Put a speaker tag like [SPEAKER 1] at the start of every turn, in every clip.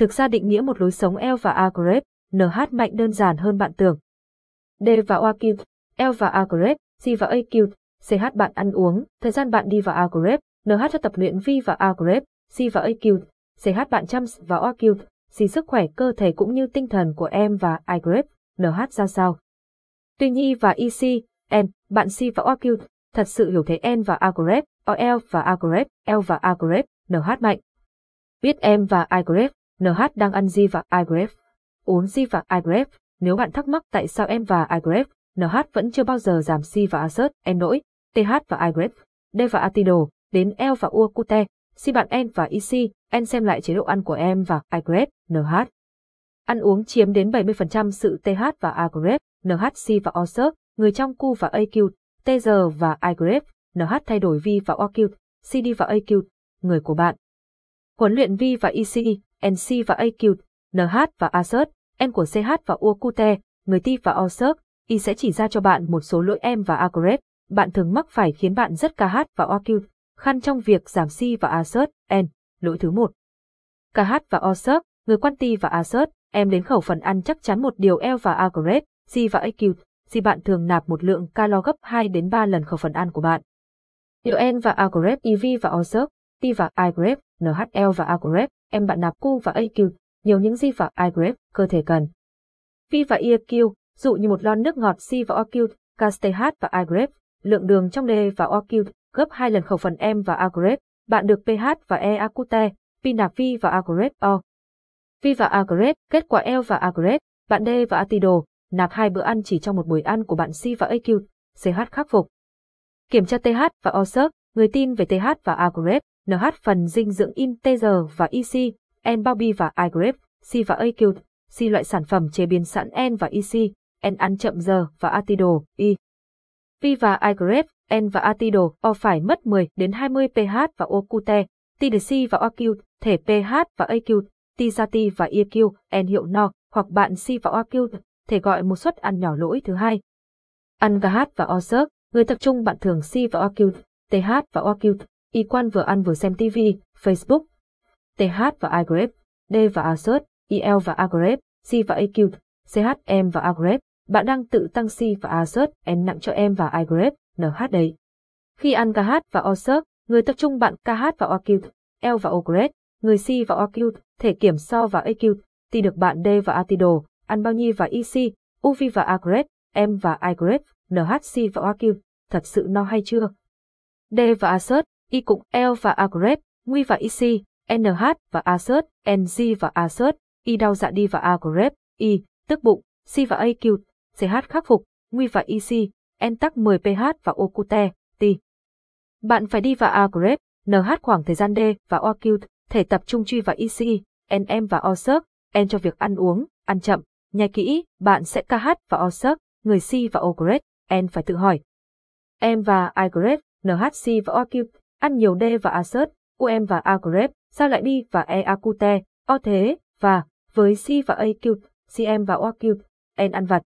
[SPEAKER 1] Thực ra định nghĩa một lối sống L và A NH mạnh đơn giản hơn bạn tưởng. D và O cute, L và A C và A cute, CH bạn ăn uống, thời gian bạn đi vào A NH cho tập luyện V và A C và A cute, CH bạn chăm và O cute, C sức khỏe cơ thể cũng như tinh thần của em và I NH ra sao. Tuy nhi và EC, N, bạn C và O cute, thật sự hiểu thấy N và A grep, OL và A L và A NH mạnh. Biết em và I NH đang ăn di và igref, uống di và igref. nếu bạn thắc mắc tại sao em và igref, NH vẫn chưa bao giờ giảm Si và assert, em nỗi, TH và igref, D và Atido, đến L và U cute, bạn N và ic, en xem lại chế độ ăn của em và igref, NH. Ăn uống chiếm đến 70% sự TH và A Nh si và assert, người trong Q và AQ, TG và igref, NH thay đổi V và OQ, CD và AQ, người của bạn. Huấn luyện V và EC, NC và AQ, NH và assert, N của CH và UQT, người Ti và Osert, Y sẽ chỉ ra cho bạn một số lỗi em và Agret, bạn thường mắc phải khiến bạn rất KH và OQ, khăn trong việc giảm C và assert, N, lỗi thứ một. KH và Osert, người quan Ti và assert, em đến khẩu phần ăn chắc chắn một điều L và Agret, C và AQ, C bạn thường nạp một lượng calo gấp 2 đến 3 lần khẩu phần ăn của bạn. Điều N và Agret, EV và Osert, T và iGrep, NHL và Agret, em bạn nạp cu và AQ, nhiều những gì và iGrep, cơ thể cần. Vi và EQ, dụ như một lon nước ngọt C và OQ, KSTH và iGrep, lượng đường trong D và OQ, gấp 2 lần khẩu phần M và Agrep, bạn được pH và acute pin nạp Vi và Agrep O. Vi và Agrep, kết quả L và Agrep, bạn D và Atido, nạp hai bữa ăn chỉ trong một buổi ăn của bạn C và AQ, CH khắc phục. Kiểm tra TH và OSERC, người tin về TH và Agrep, NH phần dinh dưỡng integer và EC, N-Bobby và Agrep, C và AQ, C loại sản phẩm chế biến sẵn N và EC, N ăn chậm giờ và Atido, i V và Agrep, N và Atido O phải mất 10 đến 20 pH và Ocute, TDC và OQ, thể pH và AQ, Tizati và EQ, N hiệu no, hoặc bạn C và OQ, thể gọi một suất ăn nhỏ lỗi thứ hai. Ăn GH và OSERC, người tập trung bạn thường C và OQ, TH và OQ, Y quan vừa ăn vừa xem TV, Facebook, TH và iGrep, D và Assert, IL và Agrep, C và AQ, CHM và Agrep, bạn đang tự tăng C và Assert, N nặng cho em và iGrep, NH đấy. Khi ăn KH và Assert, người tập trung bạn KH và OQ, L và Ogret, người C và OQ, thể kiểm so và AQ, T được bạn D và Atido, ăn bao nhiêu và EC, UV và Agret, M và iGrep, NHC và OQ, thật sự no hay chưa? D và Assert, Y cũng L và Agrep, Nguy và ic, NH và Assert, NG và Assert, Y đau dạ đi và Agrep, Y, tức bụng, C và AQ, CH khắc phục, Nguy và EC, N tắc 10 pH và Ocute, T. Bạn phải đi và Agrep, NH khoảng thời gian D và OQ, thể tập trung truy và EC, NM và OSERC, N cho việc ăn uống, ăn chậm, nhai kỹ, bạn sẽ KH và OSERC, người C và Ogret, N phải tự hỏi. M và iGrep, NHC và OQ, ăn nhiều D và Assert, UM và Agrep, sao lại đi và EAQT, O thế, và, với C và AQ, CM và OQ, N ăn vặt.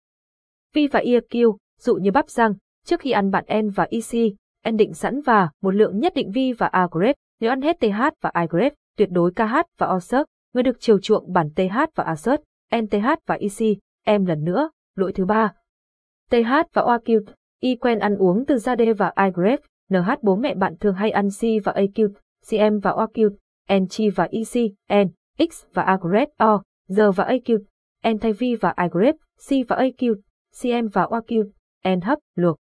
[SPEAKER 1] V và EQ, dụ như bắp răng, trước khi ăn bạn N và EC, N định sẵn và một lượng nhất định V và Agrep, nếu ăn hết TH và Agrep, tuyệt đối KH và OSERC, người được chiều chuộng bản TH và Assert, NTH và EC, em lần nữa, lỗi thứ ba. TH và OQ, Y quen ăn uống từ da D và iGrep, NH bố mẹ bạn thường hay ăn C và AQ, CM và OQ, NG và EC, N, X và Agrep O, G và AQ, N thay V và agrep, C và AQ, CM và OQ, N hấp, luộc.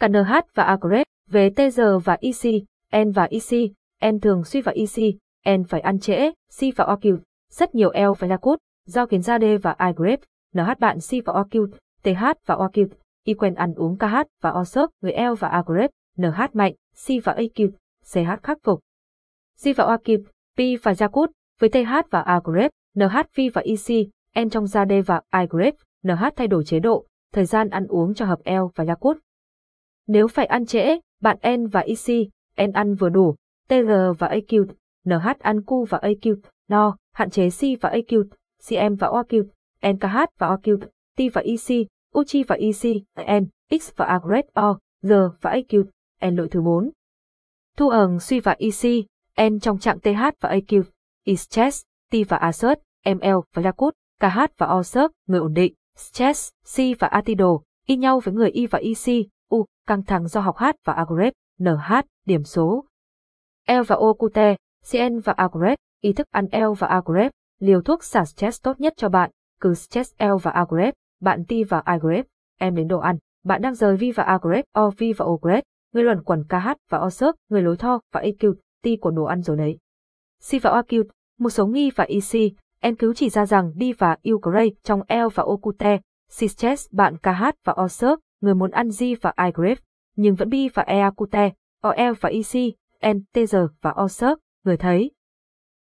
[SPEAKER 1] Cả NH và Agrep, về TG và EC, N và EC, N thường suy và EC, N phải ăn trễ, C và OQ, rất nhiều L phải là cốt, do kiến ra D và agrep, NH bạn C và OQ, TH và OQ, Y quen ăn uống KH và OSERC, người L và Agrep, NH mạnh, si và AQ, CH khắc phục. si và AQ, P và Jakut, với TH và A grep, NH V và EC, N trong da D và I grep, NH thay đổi chế độ, thời gian ăn uống cho hợp L và Jakut. Nếu phải ăn trễ, bạn N và EC, N ăn vừa đủ, TG và AQ, NH ăn Q và AQ, no, hạn chế C và AQ, CM và OQ, NKH và OQ, T và EC, Uchi và EC, N, X và Agret O, G và AQ, N lội thứ 4. Thu ẩn suy và EC, N trong trạng TH và AQ, Is chess. T và Assert, ML và Yakut, KH và OSERC, người ổn định, stress, C và Atido, y nhau với người Y và EC, U, căng thẳng do học H và Agrep, NH, điểm số. L và O Cute, CN và Agrep, ý thức ăn L và Agrep, liều thuốc xả stress tốt nhất cho bạn, cứ stress L và Agrep, bạn T và Agrep, em đến đồ ăn, bạn đang rời V và Agrep, O V và Ogrep, người luẩn quẩn KH và OSERC, người lối tho và AQ, ti của đồ ăn rồi đấy. si và OQ, một số nghi và EC, Em cứu chỉ ra rằng đi và Ukraine trong el và Okute, Sisters bạn KH và Osuk, người muốn ăn G và Igrave, nhưng vẫn Bi và Eakute, OL và EC, ntg và Osuk, người thấy.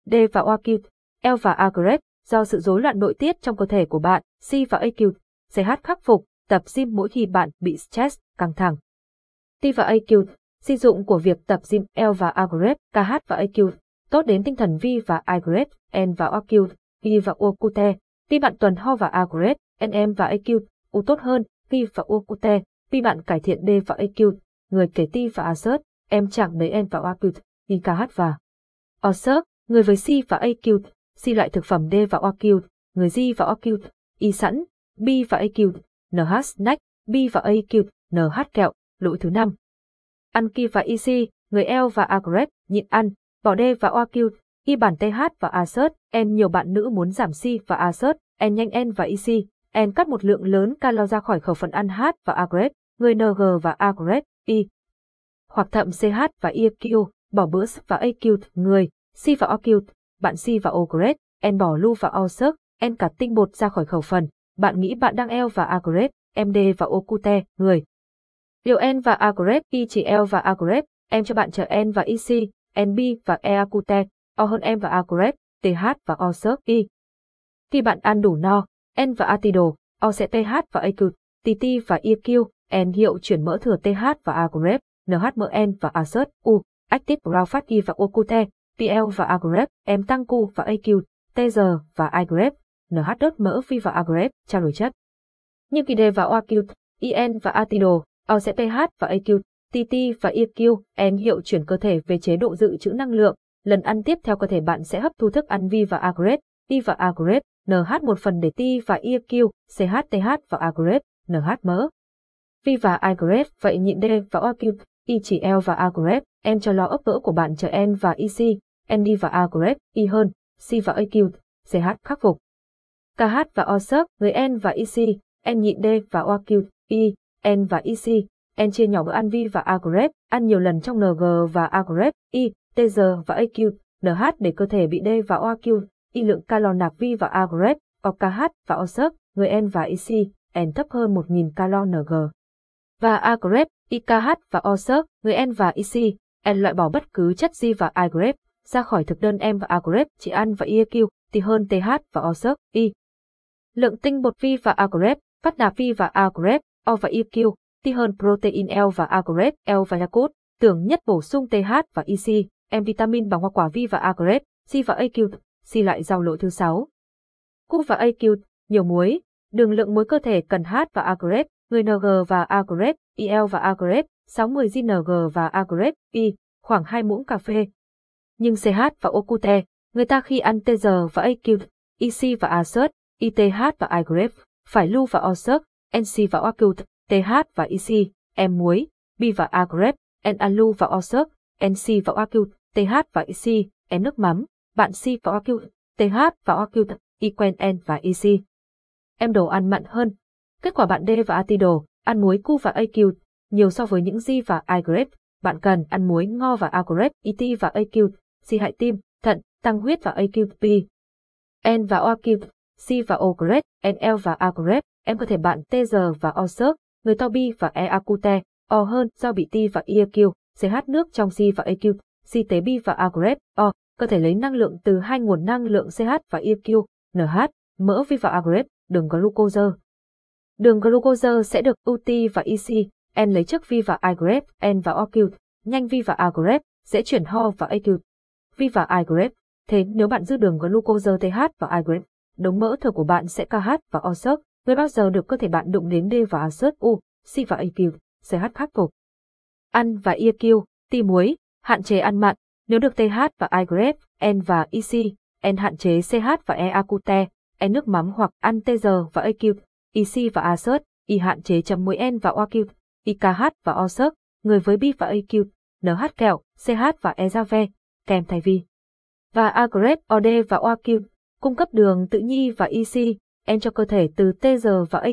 [SPEAKER 1] D và Oakut, L và Agrave, do sự rối loạn nội tiết trong cơ thể của bạn, C và AQ, CH khắc phục, tập gym mỗi khi bạn bị stress, căng thẳng. Ti và AQ, sử dụng của việc tập gym L và Agrave, KH và AQ, tốt đến tinh thần V và agrep, N và Oakut, Y và Okute, Ti bạn tuần ho và Agret, NM và AQ, U tốt hơn, Y và Okute, Ti bạn cải thiện D và AQ, người kể Ti và Assert, em chẳng mấy N và AQ, KH và Assert, người với C và AQ, C loại thực phẩm D và AQ, người G và AQ, Y sẵn, B và AQ, NH snack, B và AQ, NH kẹo, lỗi thứ năm. Ăn Ki và Isi, người el và Agret, nhịn ăn, bỏ D và AQ, Y bản TH và Assert, en nhiều bạn nữ muốn giảm si và Assert, en nhanh en và Isi, en cắt một lượng lớn calo ra khỏi khẩu phần ăn H và Agret, người NG và Agret, Y. Hoặc thậm CH và EQ, bỏ bữa S và AQ, người, si và OQ, bạn si và Ogret, en bỏ Lu và Osert, en cắt tinh bột ra khỏi khẩu phần, bạn nghĩ bạn đang el và Agret, MD và Okute, người. Điều N và agrep Y chỉ L và agrep em cho bạn chờ N và IC, NB và eacute O hơn em và Agrep, TH và O sớp Y. Khi bạn ăn đủ no, N và Atido, O sẽ TH và AQ, TT và EQ, N hiệu chuyển mỡ thừa TH và Agrep, NHMN và Assert, U, Active Ralphat Y và Okute, PL và Agrep, M tăng Q và AQ, TG và Agrep, NH đốt mỡ phi và Agrep, trao đổi chất. Như kỳ đề và acute IN và Atido, OCPH sẽ TH và AQ, TT và EQ, N hiệu chuyển cơ thể về chế độ dự trữ năng lượng, lần ăn tiếp theo cơ thể bạn sẽ hấp thu thức ăn vi và agret, I và agret, NH một phần để T và EQ, CHTH và agret, NH mỡ. Vi và agret vậy nhịn D và OQ, I chỉ L và agret, em cho lo ấp vỡ của bạn chờ N và EC, ND và agret, I hơn, C và AQ, CH khắc phục. KH và OSUP, người N và EC, N nhịn D và OQ, I, N và EC, N chia nhỏ bữa ăn vi và agret, ăn nhiều lần trong NG và agret, I, TG và AQ, NH để cơ thể bị D và OQ, y lượng calo nạp vi và Agrep, OKH và OSUP, người N và EC, N thấp hơn 1.000 calo NG. Và Agrep, IKH và OSUP, người N và EC, N loại bỏ bất cứ chất G và Agrep ra khỏi thực đơn M và Agrep chỉ ăn và EQ thì hơn TH và OSUP, Y. Lượng tinh bột vi và Agrep, phát nạp vi và Agrep, O và EQ, ti hơn protein L và Agrep, L và Yakult, tưởng nhất bổ sung TH và EC, em vitamin bằng hoa quả vi và agret, C và AQ, C lại rau lộ thứ 6. cu và AQ, nhiều muối, đường lượng muối cơ thể cần H và agret, người NG và agret, IL và agret, 60 GNG và agret, I, khoảng 2 muỗng cà phê. Nhưng CH và Okute, người ta khi ăn TG và AQ, IC và Assert, ITH và agret, phải lưu và Osert, NC và Oakut, TH và IC, em muối, B và Agrep N alu và Osirk, NC và Oakut, TH và EC, N nước mắm, bạn C và OQ, TH và OQ, Y quen N và EC. Em đồ ăn mặn hơn. Kết quả bạn D và Atido, ăn muối cu và AQ, nhiều so với những G và Agrep. Bạn cần ăn muối ngo và Agrep ET và AQ, C hại tim, thận, tăng huyết và AQ, N và OQ, C và Ogret, NL và Agrep. Em có thể bạn TG và O sớp, người tobi và E acute, O hơn do bị T và EQ, CH nước trong C và eq, si tế bi và agrep, O, có thể lấy năng lượng từ hai nguồn năng lượng CH và EQ, NH, mỡ vi và agrep, đường glucose. Đường glucose sẽ được UT và EC, N lấy trước vi và agrep, N và OQ, nhanh vi và agrep, sẽ chuyển ho và eq, Vi và agrep, thế nếu bạn giữ đường glucose TH và agrep, đống mỡ thừa của bạn sẽ KH và OSOC, người bao giờ được cơ thể bạn đụng đến D và assert U, C và AQ, CH khắc phục. Ăn và EQ, ti muối, hạn chế ăn mặn, nếu được TH và iGrep, N và EC, N hạn chế CH và E n E nước mắm hoặc ăn TG và AQ, EC và assert, I hạn chế chấm muối N và OQ, IKH và osert, người với bi và AQ, NH kẹo, CH và E ve, kèm thay vi. Và agrep, OD và OQ, cung cấp đường tự nhi và EC, em cho cơ thể từ TG và acute